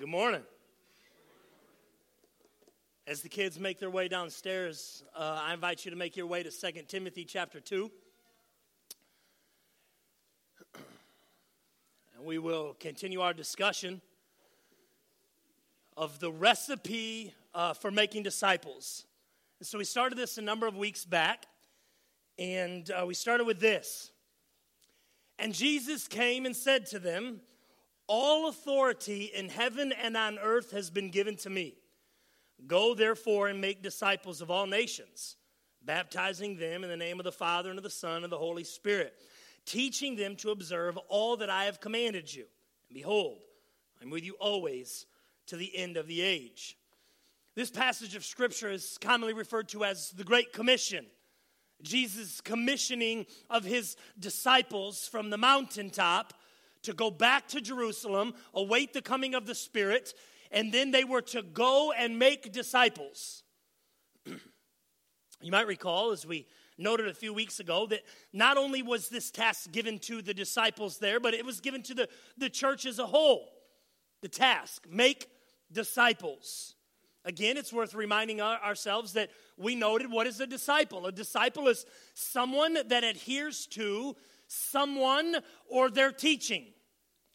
Good morning. As the kids make their way downstairs, uh, I invite you to make your way to 2 Timothy chapter 2. And we will continue our discussion of the recipe uh, for making disciples. And so we started this a number of weeks back, and uh, we started with this. And Jesus came and said to them, All authority in heaven and on earth has been given to me. Go therefore and make disciples of all nations, baptizing them in the name of the Father and of the Son and the Holy Spirit, teaching them to observe all that I have commanded you. And behold, I'm with you always to the end of the age. This passage of Scripture is commonly referred to as the Great Commission. Jesus' commissioning of his disciples from the mountaintop to go back to Jerusalem, await the coming of the Spirit, and then they were to go and make disciples. you might recall, as we noted a few weeks ago, that not only was this task given to the disciples there, but it was given to the, the church as a whole. The task make disciples. Again, it's worth reminding our, ourselves that we noted what is a disciple? A disciple is someone that adheres to someone or their teaching.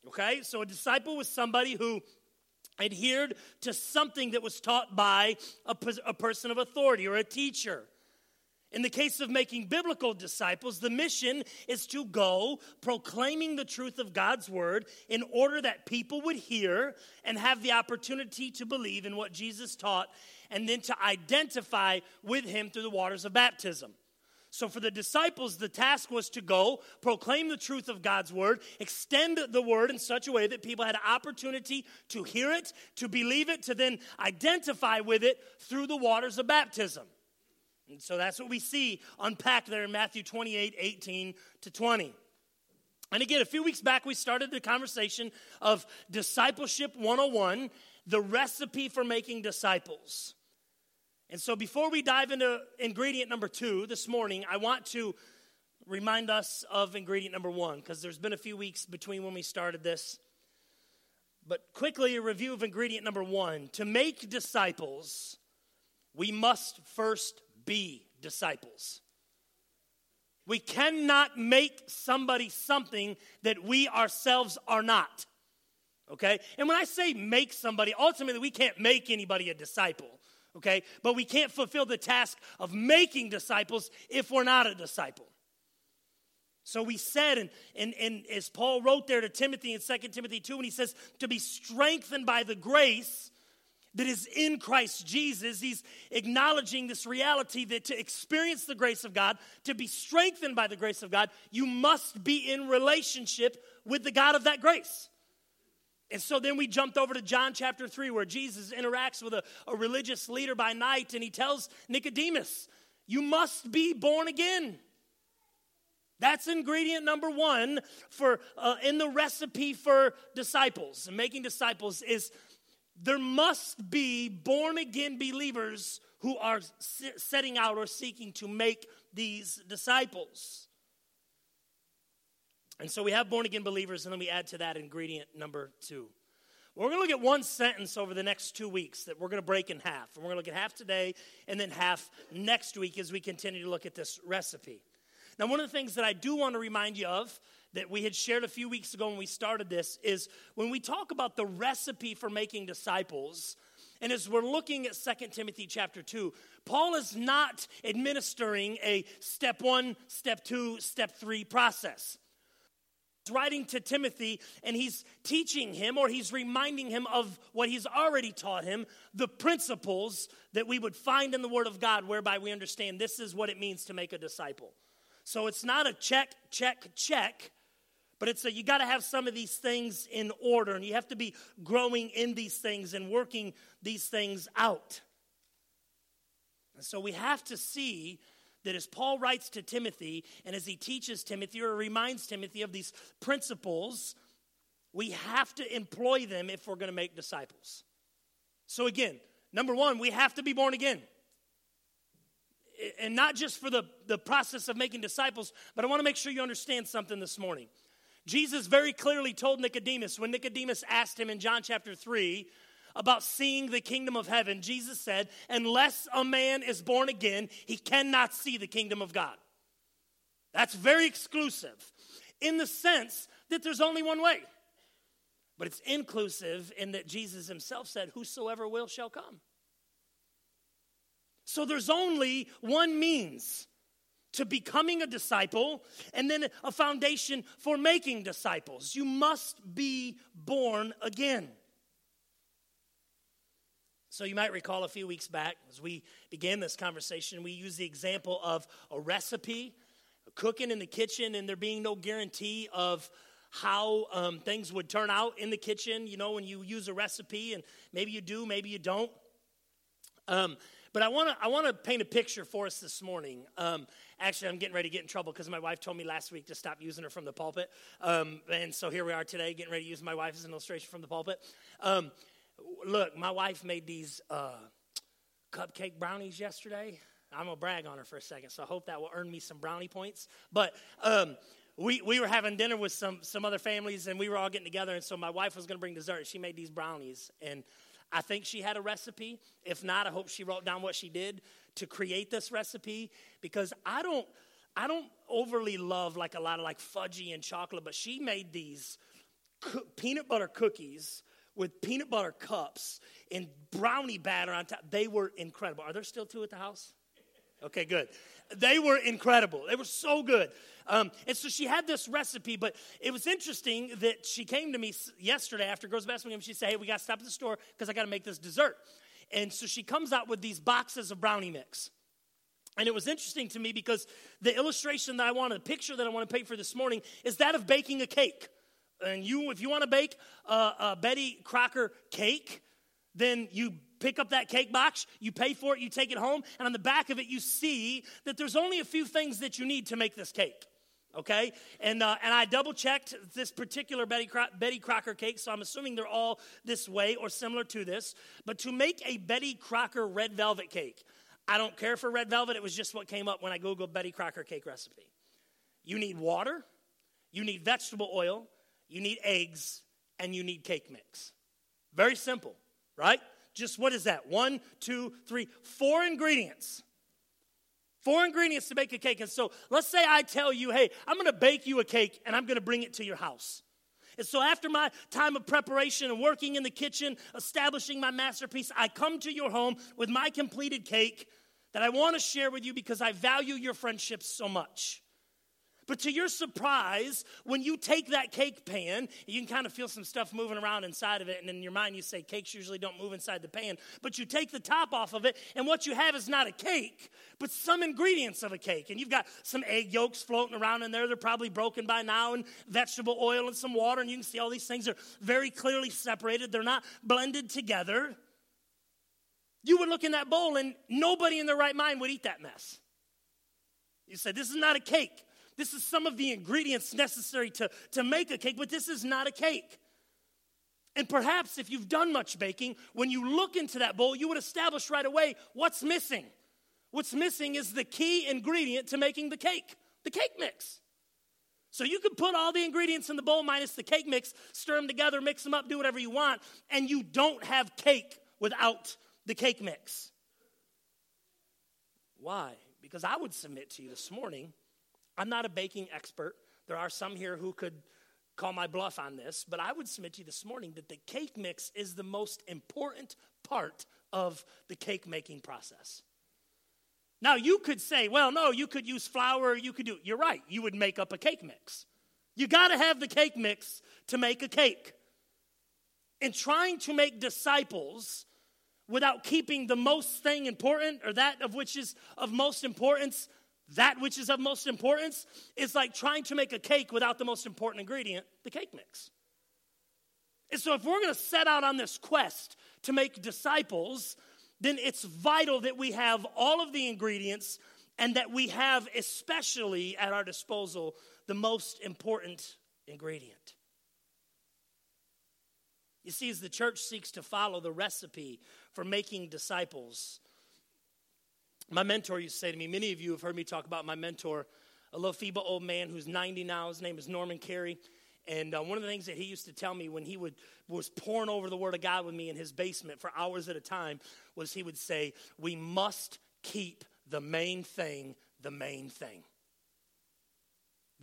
Okay? So a disciple was somebody who adhered to something that was taught by a, a person of authority or a teacher. In the case of making biblical disciples, the mission is to go proclaiming the truth of God's word in order that people would hear and have the opportunity to believe in what Jesus taught and then to identify with him through the waters of baptism. So, for the disciples, the task was to go, proclaim the truth of God's word, extend the word in such a way that people had opportunity to hear it, to believe it, to then identify with it through the waters of baptism. And so that's what we see unpacked there in Matthew 28 18 to 20. And again, a few weeks back, we started the conversation of Discipleship 101, the recipe for making disciples. And so, before we dive into ingredient number two this morning, I want to remind us of ingredient number one because there's been a few weeks between when we started this. But quickly, a review of ingredient number one. To make disciples, we must first be disciples. We cannot make somebody something that we ourselves are not. Okay? And when I say make somebody, ultimately we can't make anybody a disciple okay? But we can't fulfill the task of making disciples if we're not a disciple. So we said, and, and, and as Paul wrote there to Timothy in 2 Timothy 2, and he says, to be strengthened by the grace that is in Christ Jesus, he's acknowledging this reality that to experience the grace of God, to be strengthened by the grace of God, you must be in relationship with the God of that grace. And so then we jumped over to John chapter 3, where Jesus interacts with a, a religious leader by night, and he tells Nicodemus, You must be born again. That's ingredient number one for uh, in the recipe for disciples and making disciples is there must be born again believers who are setting out or seeking to make these disciples. And so we have born again believers, and then we add to that ingredient number two. We're going to look at one sentence over the next two weeks that we're going to break in half. And we're going to look at half today and then half next week as we continue to look at this recipe. Now, one of the things that I do want to remind you of that we had shared a few weeks ago when we started this is when we talk about the recipe for making disciples, and as we're looking at 2 Timothy chapter 2, Paul is not administering a step one, step two, step three process writing to Timothy and he's teaching him or he's reminding him of what he's already taught him, the principles that we would find in the Word of God, whereby we understand this is what it means to make a disciple. So it's not a check, check, check, but it's a you got to have some of these things in order and you have to be growing in these things and working these things out. And so we have to see that as Paul writes to Timothy and as he teaches Timothy or reminds Timothy of these principles, we have to employ them if we're going to make disciples. So, again, number one, we have to be born again. And not just for the, the process of making disciples, but I want to make sure you understand something this morning. Jesus very clearly told Nicodemus, when Nicodemus asked him in John chapter 3 about seeing the kingdom of heaven, Jesus said, Unless a man is born again, he cannot see the kingdom of God. That's very exclusive in the sense that there's only one way. But it's inclusive in that Jesus himself said, Whosoever will shall come. So there's only one means to becoming a disciple and then a foundation for making disciples. You must be born again. So, you might recall a few weeks back as we began this conversation, we used the example of a recipe, cooking in the kitchen, and there being no guarantee of how um, things would turn out in the kitchen. You know, when you use a recipe, and maybe you do, maybe you don't. Um, but I want to I want to paint a picture for us this morning. Um, actually, I'm getting ready to get in trouble because my wife told me last week to stop using her from the pulpit, um, and so here we are today, getting ready to use my wife as an illustration from the pulpit. Um, look, my wife made these uh, cupcake brownies yesterday. I'm gonna brag on her for a second, so I hope that will earn me some brownie points. But um, we, we were having dinner with some, some other families and we were all getting together and so my wife was going to bring dessert she made these brownies and I think she had a recipe. If not, I hope she wrote down what she did to create this recipe because I don't I don't overly love like a lot of like fudgy and chocolate, but she made these co- peanut butter cookies with peanut butter cups and brownie batter on top. They were incredible. Are there still two at the house? Okay, good. They were incredible. They were so good. Um, and so she had this recipe, but it was interesting that she came to me yesterday after girls basketball game. She said, "Hey, we got to stop at the store because I got to make this dessert." And so she comes out with these boxes of brownie mix. And it was interesting to me because the illustration that I wanted, the picture that I want to paint for this morning, is that of baking a cake. And you, if you want to bake a, a Betty Crocker cake, then you pick up that cake box, you pay for it, you take it home, and on the back of it, you see that there's only a few things that you need to make this cake. Okay, and uh, and I double checked this particular Betty, Cro- Betty Crocker cake, so I'm assuming they're all this way or similar to this. But to make a Betty Crocker red velvet cake, I don't care for red velvet. It was just what came up when I googled Betty Crocker cake recipe. You need water, you need vegetable oil, you need eggs, and you need cake mix. Very simple, right? Just what is that? One, two, three, four ingredients. Four ingredients to make a cake. And so let's say I tell you, hey, I'm to bake you a cake and I'm to bring it to your house. And so after my time of preparation and working in the kitchen, establishing my masterpiece, I come to your home with my completed cake that I want to share with you because I value your friendship so much. But to your surprise, when you take that cake pan, you can kind of feel some stuff moving around inside of it. And in your mind, you say, cakes usually don't move inside the pan. But you take the top off of it, and what you have is not a cake, but some ingredients of a cake. And you've got some egg yolks floating around in there. They're probably broken by now, and vegetable oil and some water. And you can see all these things are very clearly separated, they're not blended together. You would look in that bowl, and nobody in their right mind would eat that mess. You say, This is not a cake. This is some of the ingredients necessary to, to make a cake, but this is not a cake. And perhaps if you've done much baking, when you look into that bowl, you would establish right away what's missing. What's missing is the key ingredient to making the cake the cake mix. So you can put all the ingredients in the bowl minus the cake mix, stir them together, mix them up, do whatever you want, and you don't have cake without the cake mix. Why? Because I would submit to you this morning I'm not a baking expert. There are some here who could call my bluff on this, but I would submit to you this morning that the cake mix is the most important part of the cake making process. Now, you could say, well, no, you could use flour, you could do, you're right, you would make up a cake mix. You got to have the cake mix to make a cake. In trying to make disciples without keeping the most thing important or that of which is of most importance, that which is of most importance is like trying to make a cake without the most important ingredient, the cake mix. And so, if we're going to set out on this quest to make disciples, then it's vital that we have all of the ingredients and that we have, especially at our disposal, the most important ingredient. You see, as the church seeks to follow the recipe for making disciples, my mentor used to say to me, many of you have heard me talk about my mentor, a little feeble old man who's 90 now. His name is Norman Carey. And uh, one of the things that he used to tell me when he would was poring over the Word of God with me in his basement for hours at a time was he would say, "We must keep the main thing the main thing."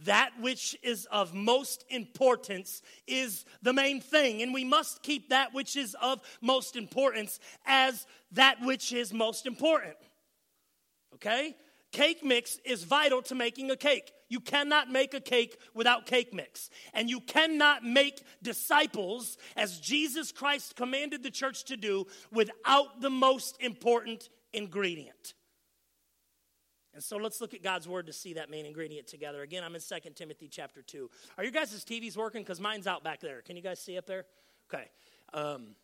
That which is of most importance is the main thing, and we must keep that which is of most importance as that which is most important. Okay? Cake mix is vital to making a cake. You cannot make a cake without cake mix. And you cannot make disciples, as Jesus Christ commanded the church to do, without the most important ingredient. And so let's look at God's word to see that main ingredient together. Again, I'm in 2 Timothy chapter 2. Are your guys' TVs working? Because mine's out back there. Can you guys see up there? Okay. Um,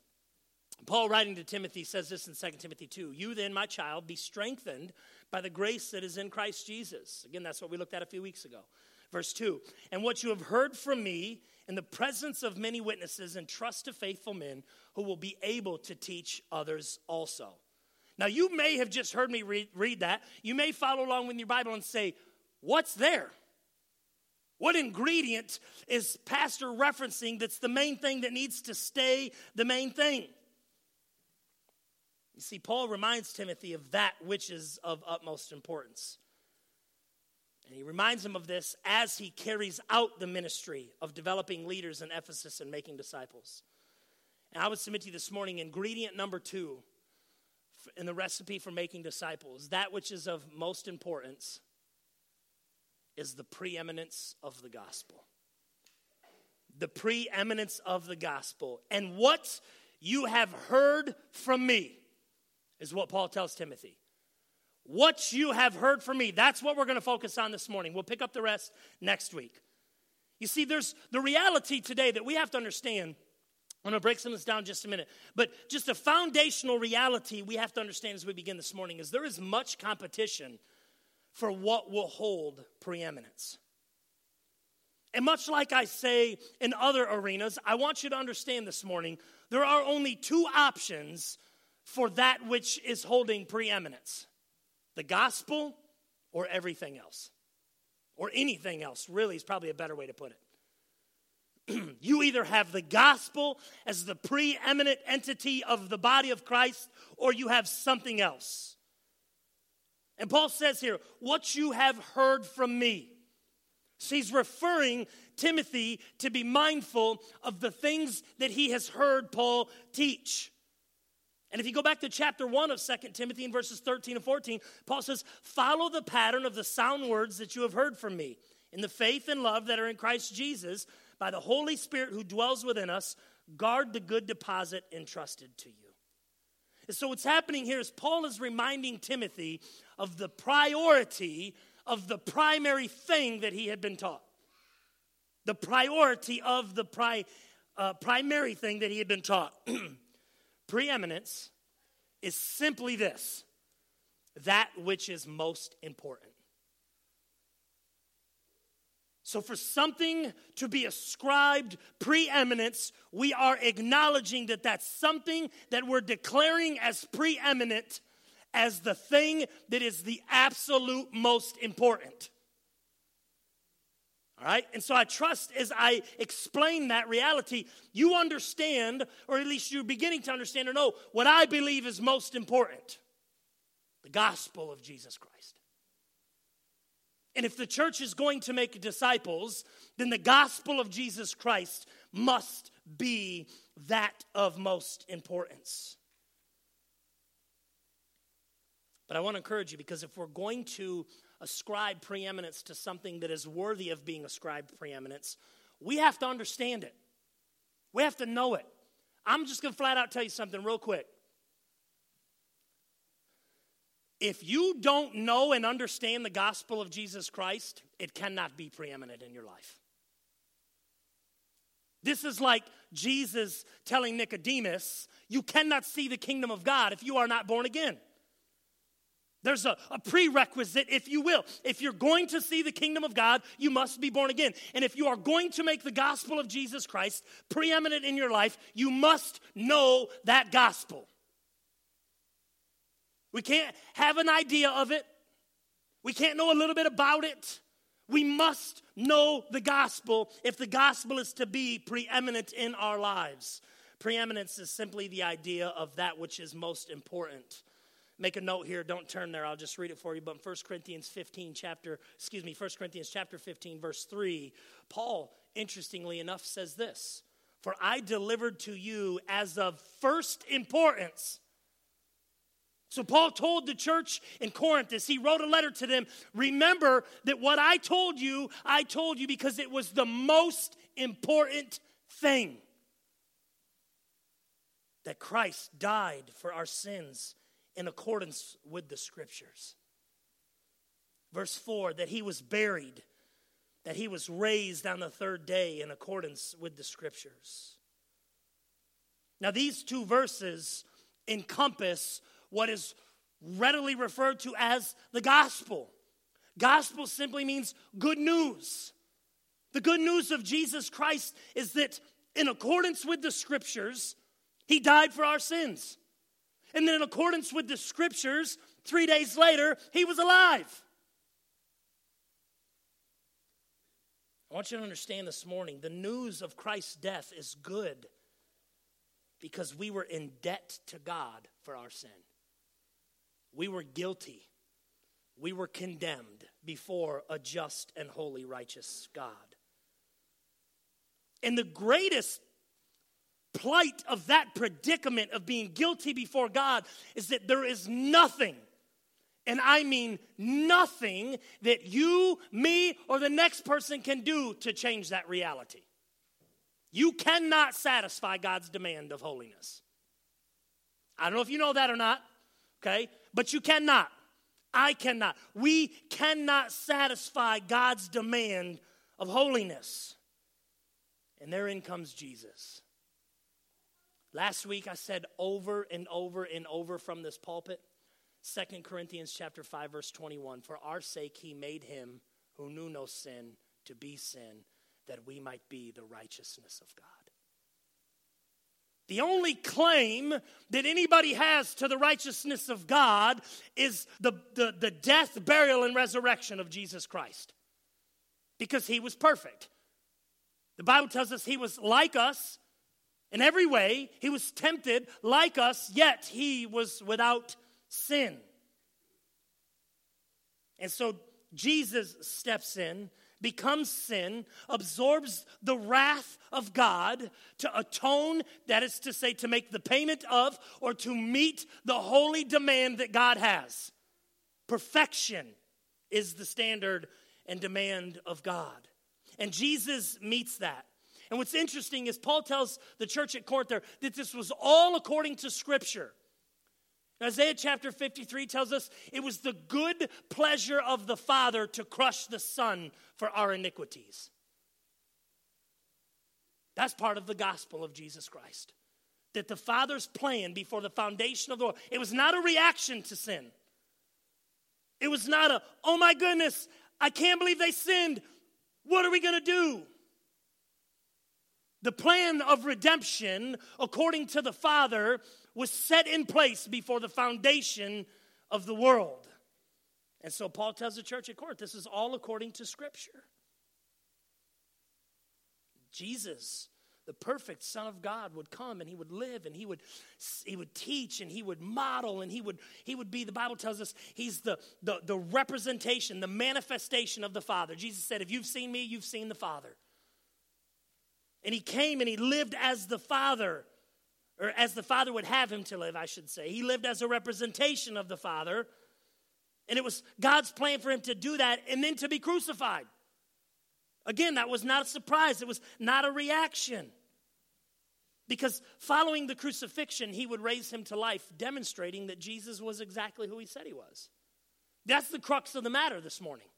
Paul, writing to Timothy, says this in 2 Timothy 2 You then, my child, be strengthened by the grace that is in Christ Jesus. Again, that's what we looked at a few weeks ago. Verse 2 And what you have heard from me in the presence of many witnesses, and trust to faithful men who will be able to teach others also. Now, you may have just heard me read, read that. You may follow along with your Bible and say, What's there? What ingredient is Pastor referencing that's the main thing that needs to stay the main thing? You see, Paul reminds Timothy of that which is of utmost importance. And he reminds him of this as he carries out the ministry of developing leaders in Ephesus and making disciples. And I would submit to you this morning ingredient number two in the recipe for making disciples, that which is of most importance is the preeminence of the gospel. The preeminence of the gospel. And what you have heard from me is what Paul tells Timothy. What you have heard from me, that's what we're going to focus on this morning. We'll pick up the rest next week. You see, there's the reality today that we have to understand. I'm going to break some of this down just a minute. But just a foundational reality we have to understand as we begin this morning is there is much competition for what will hold preeminence. And much like I say in other arenas, I want you to understand this morning there are only two options for that which is holding preeminence the gospel or everything else. Or anything else, really, is probably a better way to put it. you either have the gospel as the preeminent entity of the body of Christ, or you have something else. And Paul says here, What you have heard from me. So he's referring Timothy to be mindful of the things that he has heard Paul teach. And if you go back to chapter 1 of 2 Timothy in verses 13 and 14, Paul says, Follow the pattern of the sound words that you have heard from me in the faith and love that are in Christ Jesus by the Holy Spirit who dwells within us. Guard the good deposit entrusted to you. And so, what's happening here is Paul is reminding Timothy of the priority of the primary thing that he had been taught. The priority of the pri- uh, primary thing that he had been taught. Preeminence is simply this that which is most important. So, for something to be ascribed preeminence, we are acknowledging that that's something that we're declaring as preeminent as the thing that is the absolute most important. All right? And so I trust as I explain that reality, you understand, or at least you're beginning to understand or know, what I believe is most important the gospel of Jesus Christ. And if the church is going to make disciples, then the gospel of Jesus Christ must be that of most importance. But I want to encourage you because if we're going to ascribe preeminence to something that is worthy of being ascribed preeminence, we have to understand it. We have to know it. I'm just going to flat out tell you something real quick. If you don't know and understand the gospel of Jesus Christ, it cannot be preeminent in your life. This is like Jesus telling Nicodemus, You cannot see the kingdom of God if you are not born again. There's a, a, prerequisite, if you will. If you're going to see the kingdom of God, you must be born again. And if you are going to make the gospel of Jesus Christ preeminent in your life, you must know that gospel. We can't have an idea of it, we can't know a little bit about it. We must know the gospel if the gospel is to be preeminent in our lives. Preeminence is simply the idea of that which is most important. Make a note here, don't turn there, I'll just read it for you. But in 1 Corinthians 15, chapter, excuse me, 1 Corinthians chapter 15, verse 3, Paul, interestingly enough, says this For I delivered to you as of first importance. So, Paul told the church in Corinth as he wrote a letter to them remember that what I told you, I told you because it was the most important thing that Christ died for our sins in accordance with the scriptures. Verse 4 that he was buried, that he was raised on the third day in accordance with the scriptures. Now, these two verses encompass what is readily referred to as the gospel. Gospel simply means good news. The good news of Jesus Christ is that in accordance with the scriptures, he died for our sins. And then, in accordance with the scriptures, three days later, he was alive. I want you to understand this morning the news of Christ's death is good because we were in debt to God for our sin. We were guilty. We were condemned before a just and holy, righteous God. And the greatest plight of that predicament of being guilty before God is that there is nothing, and I mean nothing, that you, me, or the next person can do to change that reality. You cannot satisfy God's demand of holiness. I don't know if you know that or not, okay? But you cannot. I cannot. We cannot satisfy God's demand of holiness. And therein comes Jesus. Last week I said over and over and over from this pulpit, 2 Corinthians chapter 5 verse 21, for our sake he made him who knew no sin to be sin that we might be the righteousness of God. The only claim that anybody has to the righteousness of God is the, the, the, death, burial, and resurrection of Jesus Christ. Because he was perfect. The Bible tells us he was like us in every way, he was tempted like us, yet he was without sin. And so Jesus steps in becomes sin, absorbs the wrath of God to atone, that is to say, to make the payment of or to meet the holy demand that God has. Perfection is the standard and demand of God. And Jesus meets that. And what's interesting is Paul tells the church at Corinth there that this was all according to Scripture. Isaiah chapter 53 tells us it was the good pleasure of the Father to crush the Son for our iniquities. That's part of the gospel of Jesus Christ. That the Father's plan before the foundation of the world, it was not a reaction to sin. It was not a, oh my goodness, I can't believe they sinned. What are we going to do? The plan of redemption, according to the Father, was set in place before the foundation of the world. And so Paul tells the church at Corinth this is all according to Scripture. Jesus, the perfect Son of God, would come and he would live and he would, he would teach and he would model and he would, he would be, the Bible tells us, he's the, the, the representation, the manifestation of the Father. Jesus said, If you've seen me, you've seen the Father. And he came and he lived as the Father or as the Father would have him to live, I should say. He lived as a representation of the Father. And it was God's plan for him to do that and then to be crucified. Again, that was not a surprise, it was not a reaction. Because following the crucifixion, he would raise him to life, demonstrating that Jesus was exactly who he said he was. That's the crux of the matter this morning.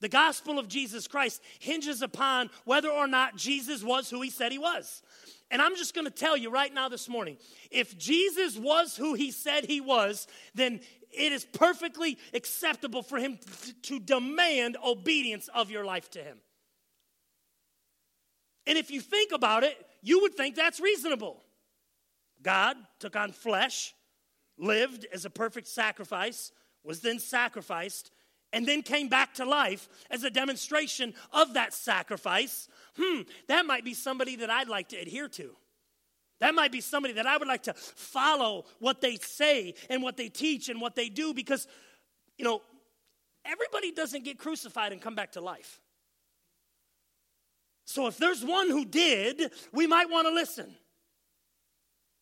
The gospel of Jesus Christ hinges upon whether or not Jesus was who he said he was. And I'm just going to tell you right now this morning if Jesus was who he said he was, then it is perfectly acceptable for him to demand obedience of your life to him. And if you think about it, you would think that's reasonable. God took on flesh, lived as a perfect sacrifice, was then sacrificed, and then came back to life as a demonstration of that sacrifice, hmm, that might be somebody that I'd like to adhere to. That might be somebody that I would like to follow what they say and what they teach and what they do because, you know, everybody doesn't get crucified and come back to life. So if there's one who did, we might want to listen.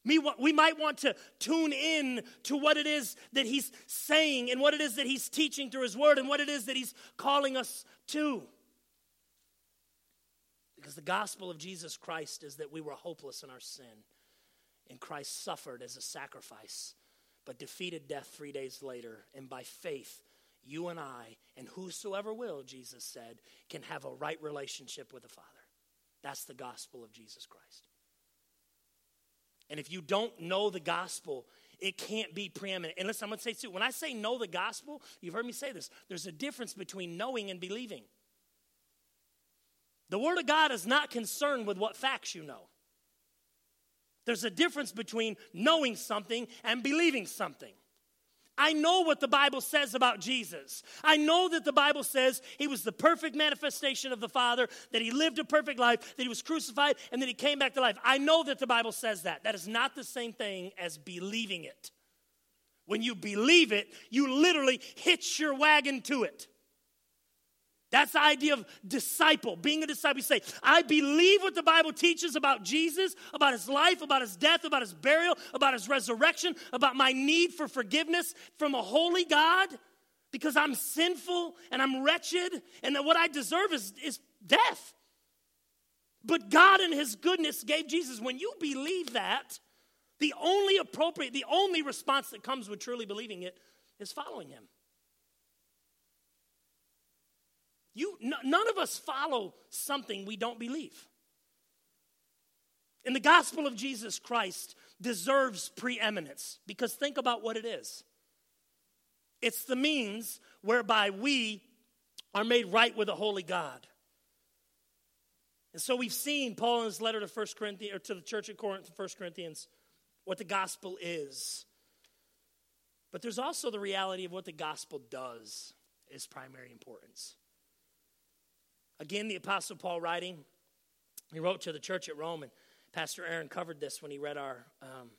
We might want to tune in to what it is that he's saying and what it is that he's teaching through his word and what it is that he's calling us to. Because the gospel of Jesus Christ is that we were hopeless in our sin, and Christ suffered as a sacrifice, but defeated death three days later. And by faith, you and I, and whosoever will, Jesus said, can have a right relationship with the Father. That's the gospel of Jesus Christ. And if you don't know the gospel, it can't be preeminent. And listen, I'm going to say too, when I say know the gospel, you've heard me say this, there's a difference between knowing and believing. The Word of God is not concerned with what facts you know. There's a difference between knowing something and believing something. I know what the Bible says about Jesus. I know that the Bible says he was the perfect manifestation of the Father, that he lived a perfect life, that he was crucified, and that he came back to life. I know that the Bible says that. That is not the same thing as believing it. When you believe it, you literally hitch your wagon to it. That's the idea of disciple, being a disciple. You say, I believe what the Bible teaches about Jesus, about his life, about his death, about his burial, about his resurrection, about my need for forgiveness from a holy God because I'm sinful and I'm wretched and that what I deserve is, is death. But God in his goodness gave Jesus. When you believe that, the only appropriate, the only response that comes with truly believing it is following him. You, n- none of us follow something we don't believe. And the gospel of Jesus Christ deserves preeminence because think about what it is it's the means whereby we are made right with a holy God. And so we've seen Paul in his letter to First Corinthians or to the church at Corinth, 1 Corinthians, what the gospel is. But there's also the reality of what the gospel does is primary importance. Again, the Apostle Paul writing, he wrote to the church at Rome, and Pastor Aaron covered this when he read our um,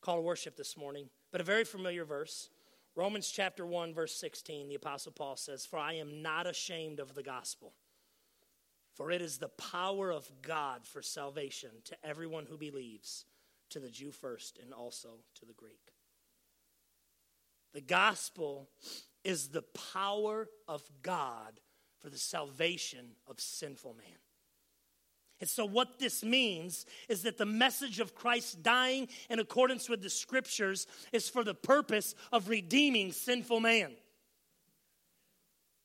call to worship this morning. But a very familiar verse. Romans chapter 1, verse 16, the Apostle Paul says, For I am not ashamed of the gospel, for it is the power of God for salvation to everyone who believes, to the Jew first and also to the Greek. The gospel is the power of God for the salvation of sinful man. And so, what this means is that the message of Christ dying in accordance with the scriptures is for the purpose of redeeming sinful man.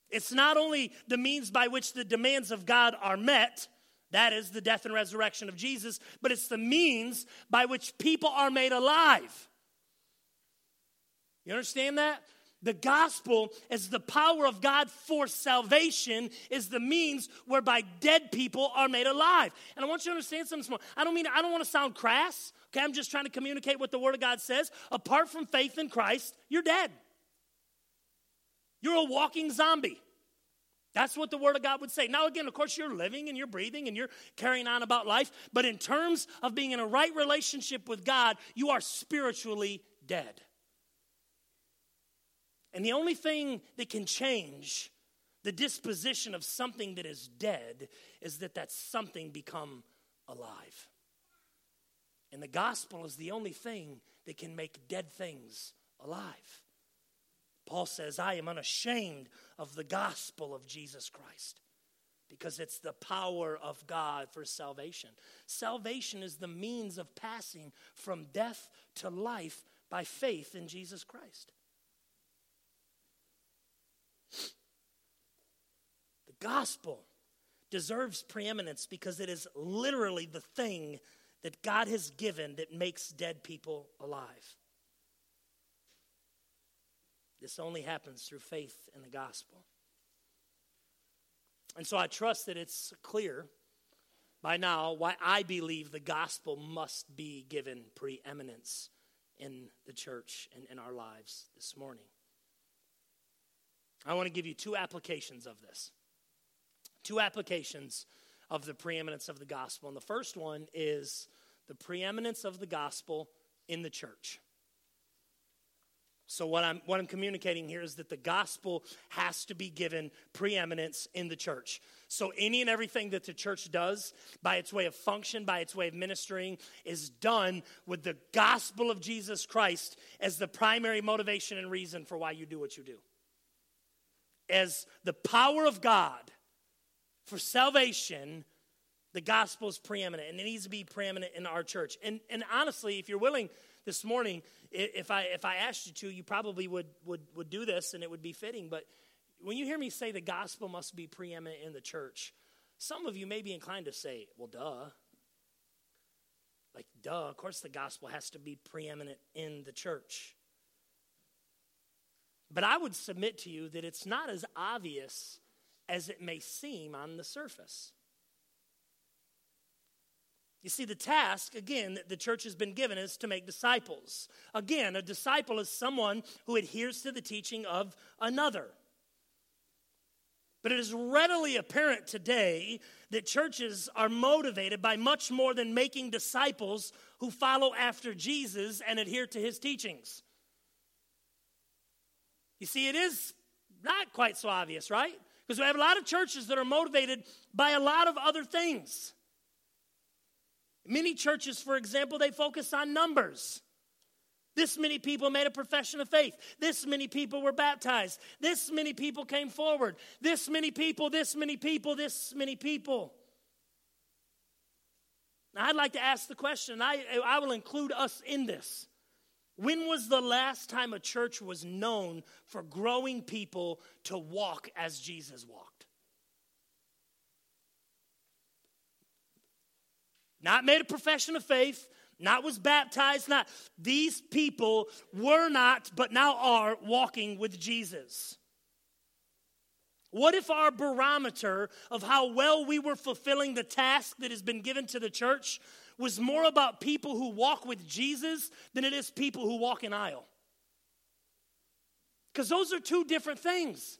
It's not only the means by which the demands of God are met, that is the death and resurrection of Jesus, but it's the means by which people are made alive. You understand that? The gospel is the power of God for salvation, is the means whereby dead people are made alive. And I want you to understand something. I don't mean, I don't want to sound crass. Okay, I'm just trying to communicate what the Word of God says. Apart from faith in Christ, you're dead. You're a walking zombie. That's what the Word of God would say. Now, again, of course, you're living and you're breathing and you're carrying on about life, but in terms of being in a right relationship with God, you are spiritually dead. And the only thing that can change the disposition of something that is dead is that that something become alive. And the gospel is the only thing that can make dead things alive. Paul says, I am unashamed of the gospel of Jesus Christ because it's the power of God for salvation. Salvation is the means of passing from death to life by faith in Jesus Christ. Gospel deserves preeminence because it is literally the thing that God has given that makes dead people alive. This only happens through faith in the gospel. And so I trust that it's clear by now why I believe the gospel must be given preeminence in the church and in our lives this morning. I want to give you two applications of this. Two applications of the preeminence of the gospel. And the first one is the preeminence of the gospel in the church. So, what I'm, what I'm communicating here is that the gospel has to be given preeminence in the church. So, any and everything that the church does by its way of function, by its way of ministering, is done with the gospel of Jesus Christ as the primary motivation and reason for why you do what you do. As the power of God for salvation, the gospel is preeminent, and it needs to be preeminent in our church. And, and honestly, if you're willing this morning, if I, if I asked you to, you probably would, would, would do this and it would be fitting. But when you hear me say the gospel must be preeminent in the church, some of you may be inclined to say, well, duh. Like, duh, of course the gospel has to be preeminent in the church. But I would submit to you that it's not as obvious as it may seem on the surface. You see, the task, again, that the church has been given is to make disciples. Again, a disciple is someone who adheres to the teaching of another. But it is readily apparent today that churches are motivated by much more than making disciples who follow after Jesus and adhere to his teachings. You see, it is not quite so obvious, right? Because we have a lot of churches that are motivated by a lot of other things. Many churches, for example, they focus on numbers. This many people made a profession of faith. This many people were baptized. This many people came forward. This many people, this many people, this many people. Now, I'd like to ask the question, I, I will include us in this. When was the last time a church was known for growing people to walk as Jesus walked? not made a profession of faith, not was baptized, not these people were not, but now are walking with Jesus. What if our barometer of how well we were fulfilling the task that has been given to the church was more about people who walk with Jesus than it is people who walk in aisle? Because those are two different things.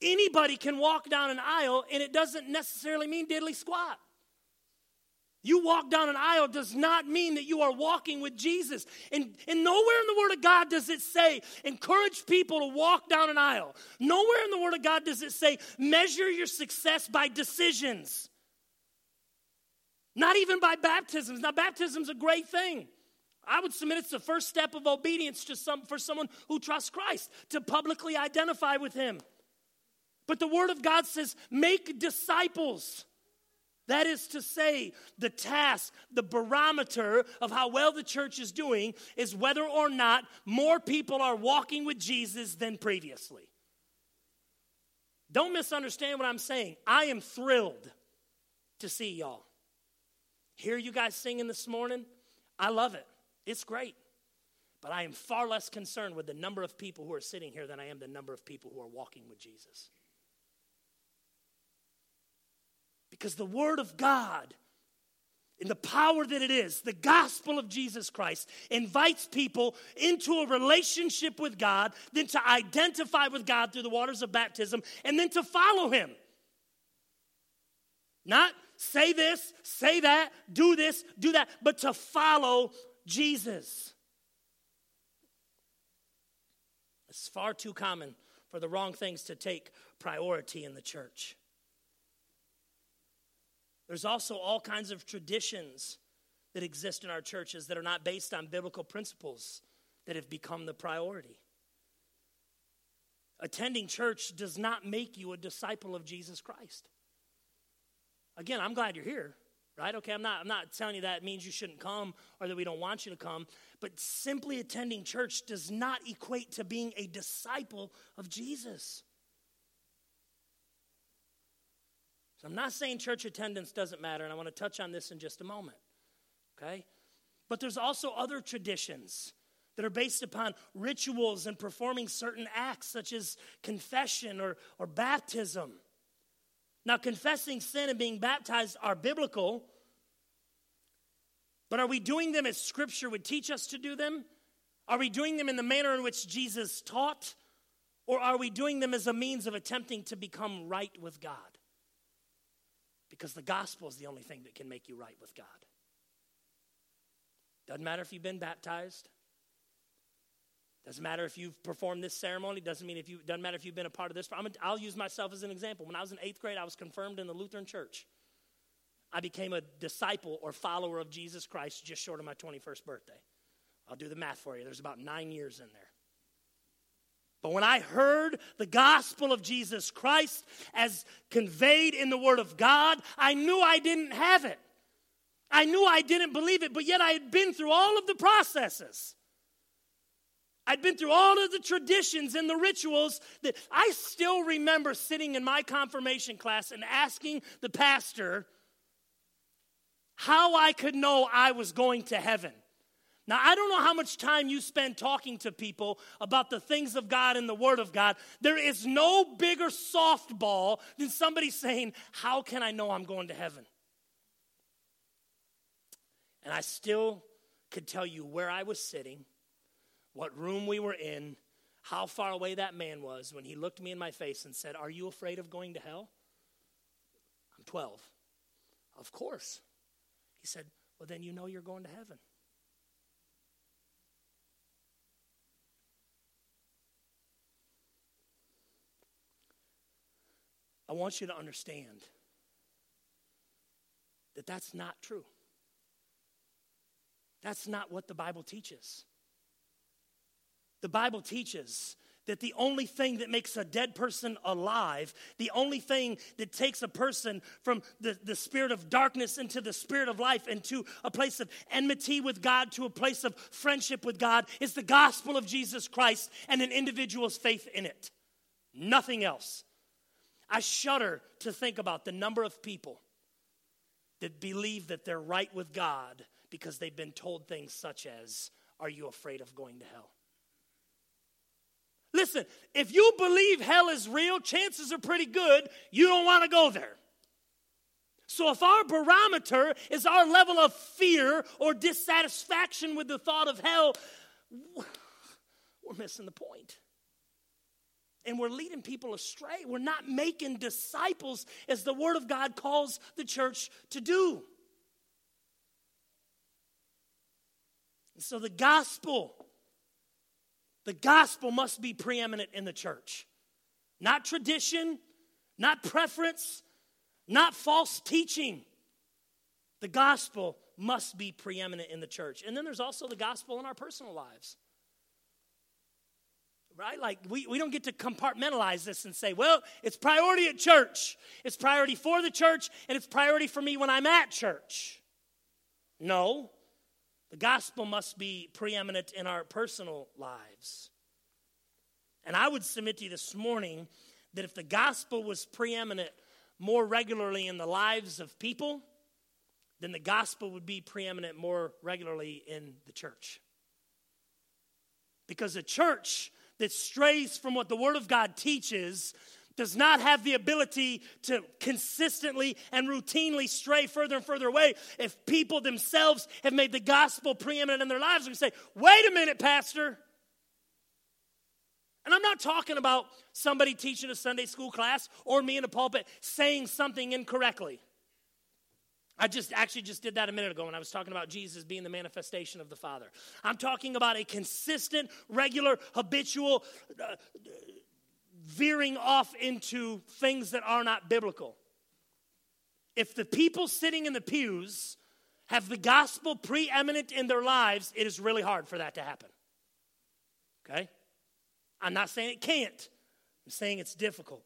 Anybody can walk down an aisle, and it doesn't necessarily mean diddly squat. You walk down an aisle does not mean that you are walking with Jesus. And, and nowhere in the Word of God does it say, encourage people to walk down an aisle. Nowhere in the Word of God does it say, measure your success by decisions. Not even by baptisms. Now, baptism's a great thing. I would submit it's the first step of obedience to some, for someone who trusts Christ to publicly identify with Him. But the Word of God says, make disciples. That is to say, the task, the barometer of how well the church is doing is whether or not more people are walking with Jesus than previously. Don't misunderstand what I'm saying. I am thrilled to see y'all. Hear you guys singing this morning. I love it. It's great. But I am far less concerned with the number of people who are sitting here than I am the number of people who are walking with Jesus. Because the Word of God, in the power that it is, the gospel of Jesus Christ invites people into a relationship with God, then to identify with God through the waters of baptism, and then to follow Him. Not say this, say that, do this, do that, but to follow Jesus. It's far too common for the wrong things to take priority in the church. There's also all kinds of traditions that exist in our churches that are not based on biblical principles that have become the priority. Attending church does not make you a disciple of Jesus Christ. Again, I'm glad you're here, right? Okay, I'm not, I'm not telling you that means you shouldn't come or that we don't want you to come, but simply attending church does not equate to being a disciple of Jesus. So I'm not saying church attendance doesn't matter, and I want to touch on this in just a moment. Okay? But there's also other traditions that are based upon rituals and performing certain acts, such as confession or, or baptism. Now, confessing sin and being baptized are biblical, but are we doing them as Scripture would teach us to do them? Are we doing them in the manner in which Jesus taught? Or are we doing them as a means of attempting to become right with God? Because the gospel is the only thing that can make you right with God. Doesn't matter if you've been baptized. Doesn't matter if you've performed this ceremony. Doesn't mean if you doesn't matter if you've been a part of this. I'll use myself as an example. When I was in eighth grade, I was confirmed in the Lutheran Church. I became a disciple or follower of Jesus Christ just short of my 21st birthday. I'll do the math for you. There's about nine years in there. But when I heard the gospel of Jesus Christ as conveyed in the Word of God, I knew I didn't have it. I knew I didn't believe it, but yet I had been through all of the processes. I'd been through all of the traditions and the rituals that I still remember sitting in my confirmation class and asking the pastor how I could know I was going to heaven. Now, I don't know how much time you spend talking to people about the things of God and the Word of God. There is no bigger softball than somebody saying, How can I know I'm going to heaven? And I still could tell you where I was sitting, what room we were in, how far away that man was when he looked me in my face and said, Are you afraid of going to hell? I'm 12. Of course. He said, Well, then you know you're going to heaven. I want you to understand that that's not true. That's not what the Bible teaches. The Bible teaches that the only thing that makes a dead person alive, the only thing that takes a person from the, the spirit of darkness into the spirit of life, into a place of enmity with God, to a place of friendship with God, is the gospel of Jesus Christ and an individual's faith in it. Nothing else. I shudder to think about the number of people that believe that they're right with God because they've been told things such as, Are you afraid of going to hell? Listen, if you believe hell is real, chances are pretty good you don't want to go there. So, if our barometer is our level of fear or dissatisfaction with the thought of hell, we're missing the point and we're leading people astray. We're not making disciples as the Word of God calls the church to do. And so the gospel, the gospel must be preeminent in the church. Not tradition, not preference, not false teaching. The gospel must be preeminent in the church. And then there's also the gospel in our personal lives right? Like, we, we don't get to compartmentalize this and say, well, it's priority at church, it's priority for the church, and it's priority for me when I'm at church. No, the gospel must be preeminent in our personal lives. And I would submit to you this morning that if the gospel was preeminent more regularly in the lives of people, then the gospel would be preeminent more regularly in the church. Because a church that strays from what the Word of God teaches does not have the ability to consistently and routinely stray further and further away if people themselves have made the gospel preeminent in their lives and say, wait a minute, Pastor. And I'm not talking about somebody teaching a Sunday school class or me in a pulpit saying something incorrectly. I just actually just did that a minute ago when I was talking about Jesus being the manifestation of the Father. I'm talking about a consistent, regular, habitual uh, veering off into things that are not biblical. If the people sitting in the pews have the gospel preeminent in their lives, it is really hard for that to happen. Okay? I'm not saying it can't, I'm saying it's difficult.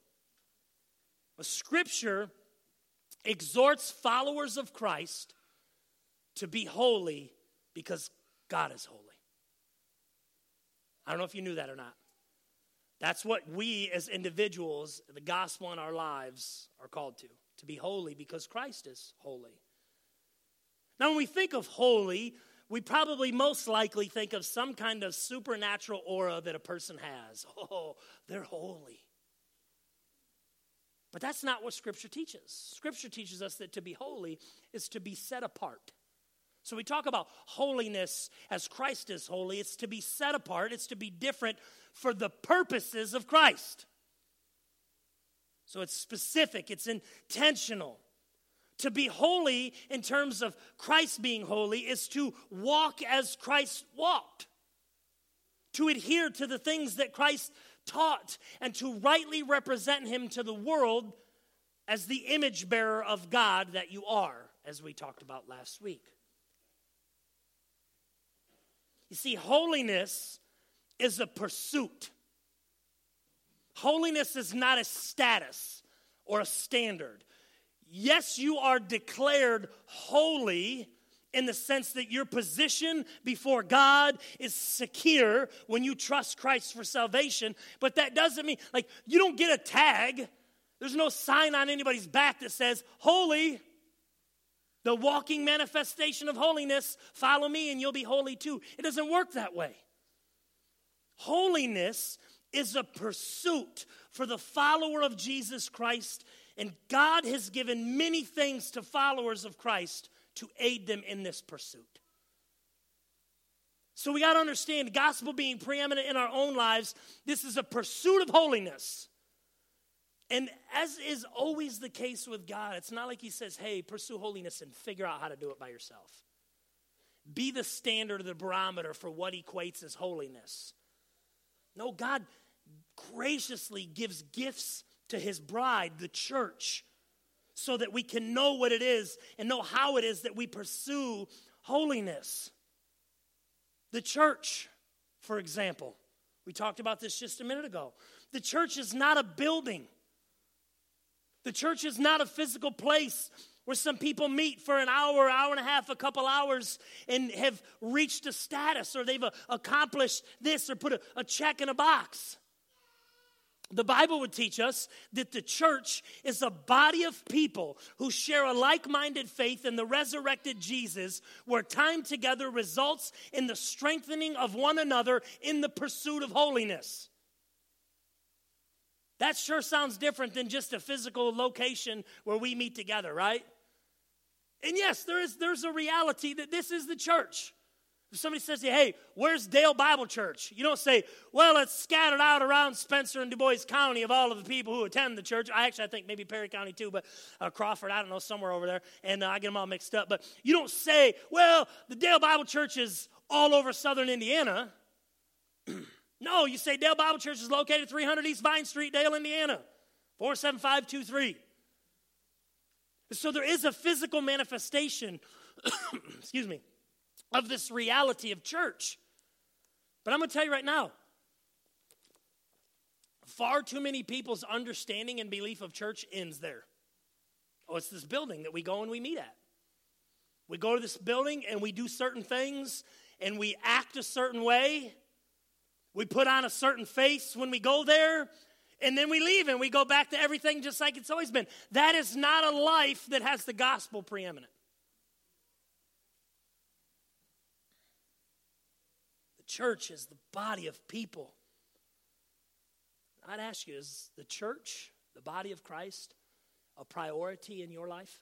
But Scripture exhorts followers of Christ to be holy because God is holy. I don't know if you knew that or not. That's what we as individuals, the gospel in our lives, are called to to be holy because Christ is holy. Now, when we think of holy, we probably most likely think of some kind of supernatural aura that a person has. Oh, they're holy. But that's not what Scripture teaches. Scripture teaches us that to be holy is to be set apart. So we talk about holiness as Christ is holy. It's to be set apart, it's to be different for the purposes of Christ. So it's specific, it's intentional. To be holy in terms of Christ being holy is to walk as Christ walked, to adhere to the things that Christ taught, and to rightly represent Him to the world as the image bearer of God that you are, as we talked about last week. You see, holiness is a pursuit. Holiness is not a status or a standard. Yes, you are declared holy in the sense that your position before God is secure when you trust Christ for salvation, but that doesn't mean, like, you don't get a tag. There's no sign on anybody's back that says, holy the walking manifestation of holiness. Follow me and you'll be holy too. It doesn't work that way. Holiness is a pursuit for the follower of Jesus Christ, and God has given many things to followers of Christ to aid them in this pursuit. So we got to understand gospel being preeminent in our own lives, this is a pursuit of holiness. And as is always the case with God, it's not like He says, hey, pursue holiness and figure out how to do it by yourself. Be the standard the barometer for what equates as holiness. No, God graciously gives gifts to His bride, the church, so that we can know what it is and know how it is that we pursue holiness. The church, for example, we talked about this just a minute ago. The church is not a building. The church is not a physical place where some people meet for an hour, hour and a half, a couple hours, and have reached a status or they've uh, accomplished this or put a, a check in a box. The Bible would teach us that the church is a body of people who share a like minded faith in the resurrected Jesus, where time together results in the strengthening of one another in the pursuit of holiness. That sure sounds different than just a physical location where we meet together, right? And yes, there is there's a reality that this is the church. If somebody says you, hey, where's Dale Bible Church? You don't say, well, it's scattered out around Spencer and Dubois County of all of the people who attend the church. I actually, I think maybe Perry County too, but uh, Crawford, I don't know, somewhere over there. And uh, I get them all mixed up. But you don't say, well, the Dale Bible Church is all over southern Indiana. No, you say Dale Bible Church is located 300 East Vine Street, Dale, Indiana, 47523. So there is a physical manifestation, excuse me, of this reality of church. But I'm going to tell you right now, far too many people's understanding and belief of church ends there. Oh, it's this building that we go and we meet at. We go to this building and we do certain things and we act a certain way we put on a certain face when we go there, and then we leave and we go back to everything just like it's always been. That is not a life that has the gospel preeminent. The church is the body of people. I'd ask you is the church, the body of Christ, a priority in your life?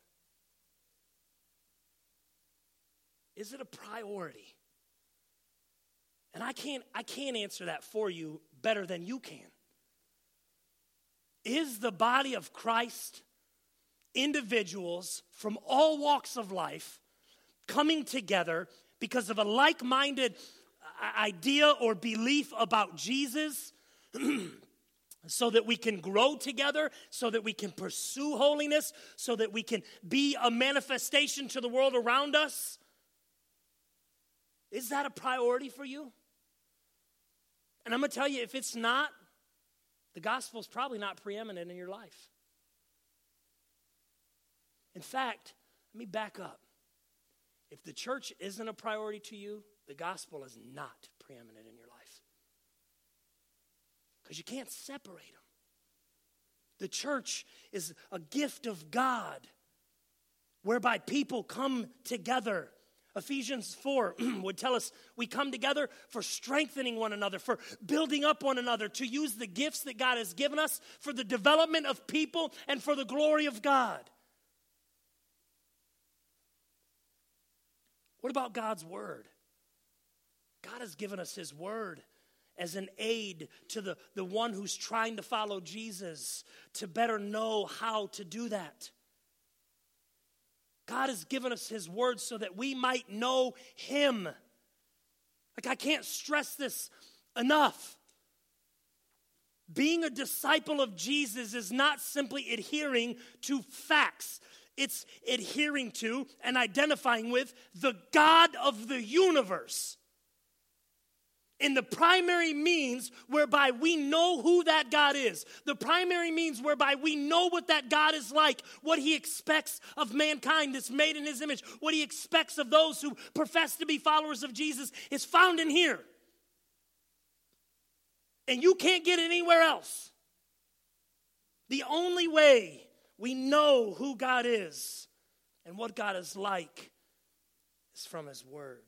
Is it a priority? And I can't, I can't answer that for you better than you can. Is the body of Christ individuals from all walks of life coming together because of a like minded uh, idea or belief about Jesus? so that we can grow together, so that we can pursue holiness, so that we can be a manifestation to the world around us? Is that a priority for you? And I'm going to tell you, if it's not, the gospel is probably not preeminent in your life. In fact, let me back up. If the church isn't a priority to you, the gospel is not preeminent in your life. Because you can't separate them. The church is a gift of God whereby people come together Ephesians 4 would tell us we come together for strengthening one another, for building up one another, to use the gifts that God has given us for the development of people and for the glory of God. What about God's word? God has given us his word as an aid to the, the one who's trying to follow Jesus to better know how to do that. God has given us his word so that we might know him. Like, I can't stress this enough. Being a disciple of Jesus is not simply adhering to facts, it's adhering to and identifying with the God of the universe. In the primary means whereby we know who that God is, the primary means whereby we know what that God is like, what he expects of mankind that's made in his image, what he expects of those who profess to be followers of Jesus is found in here. And you can't get it anywhere else. The only way we know who God is and what God is like is from his word.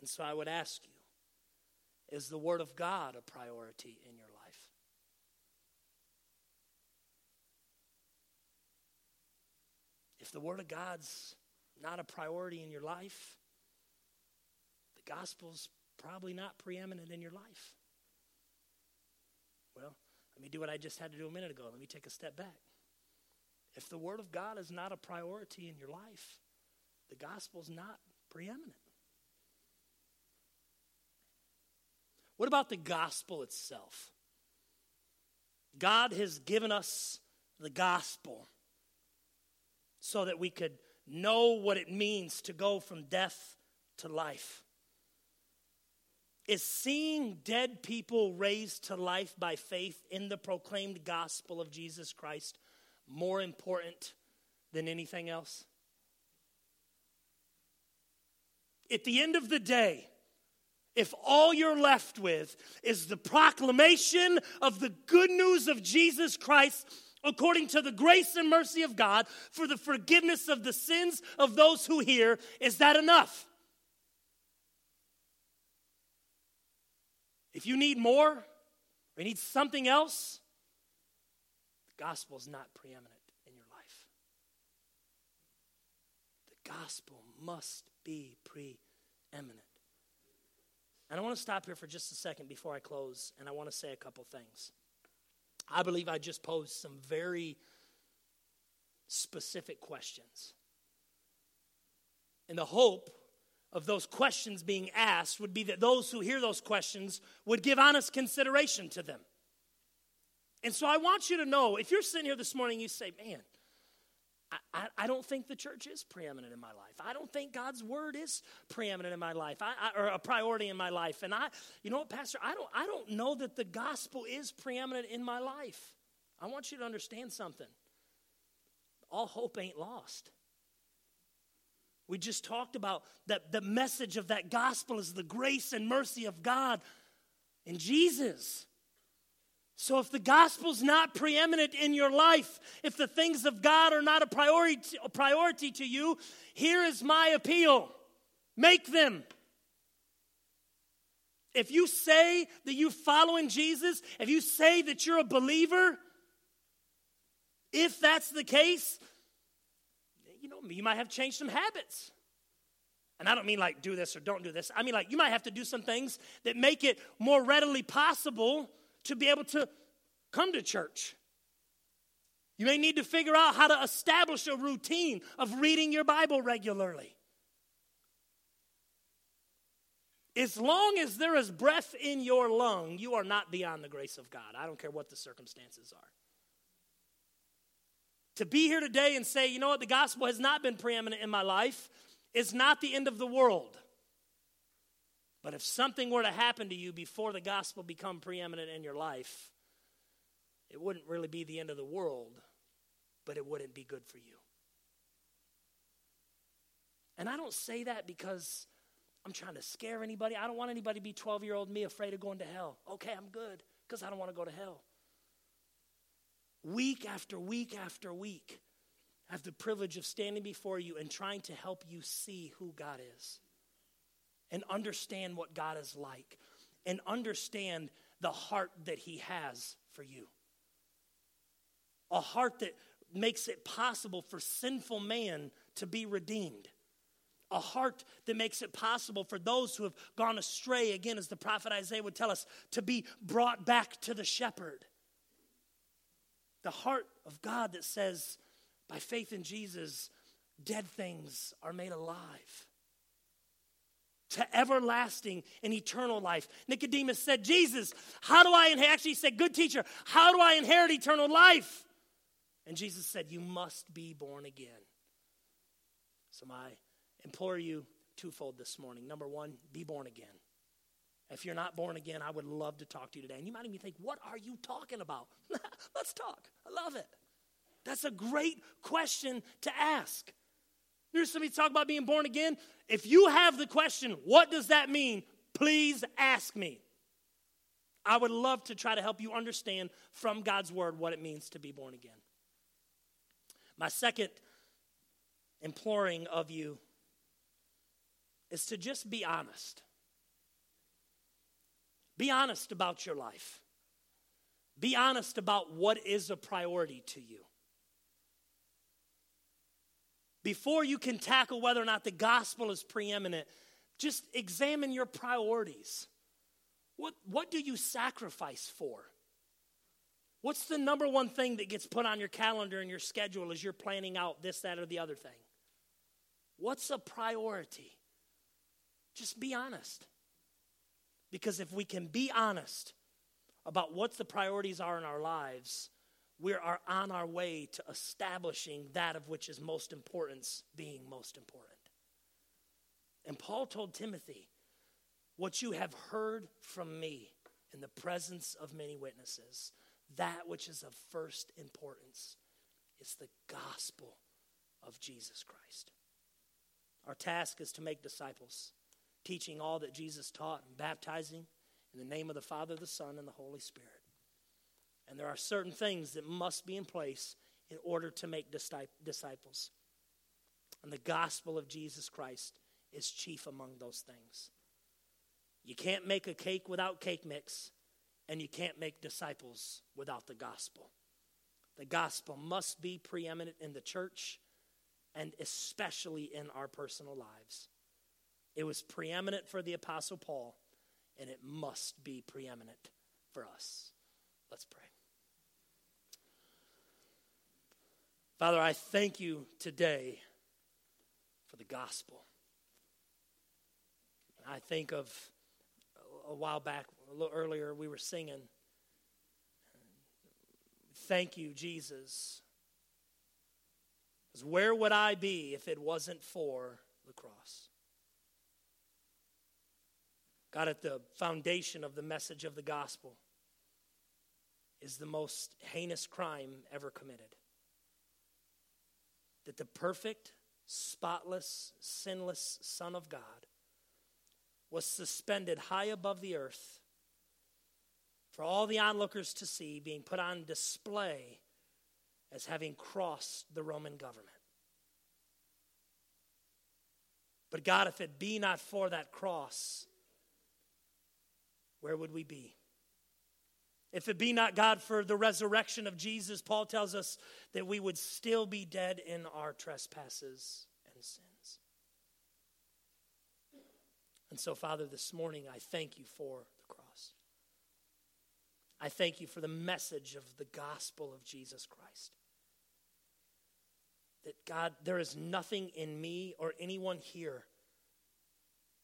And so I would ask you, is the Word of God a priority in your life? If the Word of God's not a priority in your life, the gospel's probably not preeminent in your life. Well, let me do what I just had to do a minute ago. Let me take a step back. If the Word of God is not a priority in your life, the gospel's not preeminent. What about the gospel itself? God has given us the gospel so that we could know what it means to go from death to life. Is seeing dead people raised to life by faith in the proclaimed gospel of Jesus Christ more important than anything else? At the end of the day, if all you're left with is the proclamation of the good news of Jesus Christ according to the grace and mercy of God for the forgiveness of the sins of those who hear, is that enough? If you need more or you need something else, the gospel is not preeminent in your life. The gospel must be preeminent. And I want to stop here for just a second before I close, and I want to say a couple things. I believe I just posed some very specific questions. And the hope of those questions being asked would be that those who hear those questions would give honest consideration to them. And so I want you to know if you're sitting here this morning, you say, man, I, I, don't think the church is preeminent in my life. I don't think God's word is preeminent in my life, I, I, or a priority in my life. And I, you know what, Pastor, I don't, I don't know that the gospel is preeminent in my life. I want you to understand something. All hope ain't lost. We just talked about that the message of that gospel is the grace and mercy of God in Jesus. So, if the gospel's not preeminent in your life, if the things of God are not a priority, a priority to you, here is my appeal make them. If you say that you're following Jesus, if you say that you're a believer, if that's the case, you know, you might have changed some habits. And I don't mean like do this or don't do this. I mean like you might have to do some things that make it more readily possible to be able to come to church. You may need to figure out how to establish a routine of reading your Bible regularly. As long as there is breath in your lung, you are not beyond the grace of God. I don't care what the circumstances are. To be here today and say, you know what, the gospel has not been preeminent in my life is not the end of the world. But if something were to happen to you before the gospel become preeminent in your life, it wouldn't really be the end of the world, but it wouldn't be good for you. And I don't say that because I'm trying to scare anybody. I don't want anybody to be 12 year old me afraid of going to hell. Okay, I'm good because I don't want to go to hell. Week after week after week, I have the privilege of standing before you and trying to help you see who God is and understand what God is like and understand the heart that He has for you. A heart that makes it possible for sinful man to be redeemed. a heart that makes it possible for those who have gone astray, again, as the prophet Isaiah would tell us, to be brought back to the shepherd. The heart of God that says, by faith in Jesus, dead things are made alive to everlasting and eternal life. Nicodemus said, Jesus, how do I inherit? Actually, he said, Good teacher, how do I inherit eternal life? And Jesus said, You must be born again. So, I implore you twofold this morning. Number one, be born again. If you're not born again, I would love to talk to you today. And you might even think, What are you talking about? Let's talk. I love it. That's a great question to ask. There's somebody talk about being born again. If you have the question, what does that mean? Please ask me. I would love to try to help you understand from God's word what it means to be born again. My second imploring of you is to just be honest. Be honest about your life. Be honest about what is a priority to you before you can tackle whether or not the gospel is preeminent, just examine your priorities. What, what do you sacrifice for? What's the number one thing that gets put on your calendar and your schedule as you're planning out this, that, or the other thing? What's a priority? Just be honest. Because if we can be honest about what the priorities are in our lives, we are on our way to establishing that of which is most importance being most important. And Paul told Timothy, What you have heard from me in the presence of many witnesses, that which is of first importance is the gospel of Jesus Christ. Our task is to make disciples, teaching all that Jesus taught and baptizing in the name of the Father, the Son, and the Holy Spirit. And there are certain things that must be in place in order to make disciples. And the gospel of Jesus Christ is chief among those things. You can't make a cake without cake mix, and you can't make disciples without the gospel. The gospel must be preeminent in the church and especially in our personal lives. It was preeminent for the Apostle Paul, and it must be preeminent for us. Let's pray. Father, I thank you today for the gospel. I think of a while back, a little earlier, we were singing, Thank you, Jesus. Because where would I be if it wasn't for the cross? God, at the foundation of the message of the gospel is the most heinous crime ever committed that the perfect, spotless, sinless Son of God was suspended high above the earth for all the onlookers to see, being put on display as having crossed the Roman government. But God, if it be not for that cross, where would we be? If it be not God for the resurrection of Jesus, Paul tells us that we would still be dead in our trespasses and sins. And so, Father, this morning I thank you for the cross. I thank you for the message of the gospel of Jesus Christ. That, God, there is nothing in me or anyone here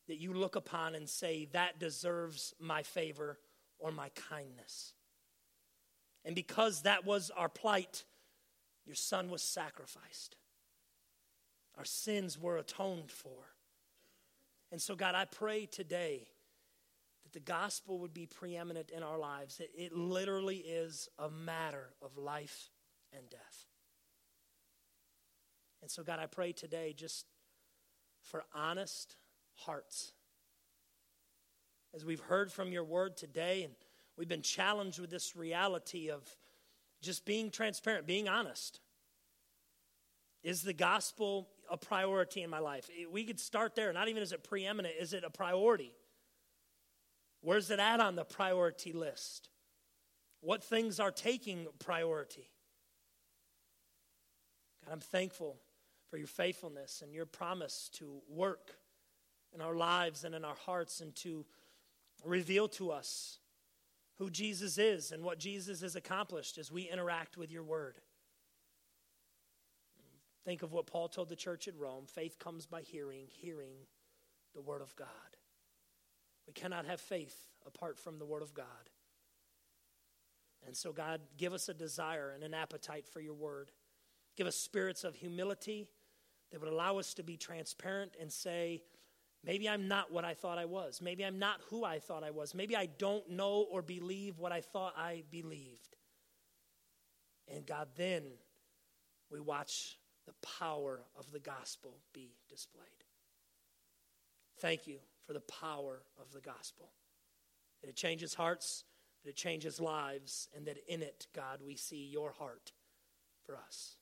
that you look upon and say, that deserves my favor or my kindness. And because that was our plight, your son was sacrificed. Our sins were atoned for. And so, God, I pray today that the gospel would be preeminent in our lives. It, it literally is a matter of life and death. And so, God, I pray today just for honest hearts. As we've heard from your word today and We've been challenged with this reality of just being transparent, being honest. Is the gospel a priority in my life? We could start there. Not even is it preeminent, is it a priority? Where's it at on the priority list? What things are taking priority? God, I'm thankful for your faithfulness and your promise to work in our lives and in our hearts and to reveal to us who Jesus is and what Jesus has accomplished as we interact with your word. Think of what Paul told the church at Rome faith comes by hearing, hearing the word of God. We cannot have faith apart from the word of God. And so, God, give us a desire and an appetite for your word. Give us spirits of humility that would allow us to be transparent and say, maybe I'm not what I thought I was. Maybe I'm not who I thought I was. Maybe I don't know or believe what I thought I believed. And God, then we watch the power of the gospel be displayed. Thank you for the power of the gospel. That it changes hearts, that it changes lives, and that in it, God, we see your heart for us.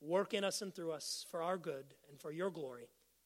Work in us and through us for our good and for your glory.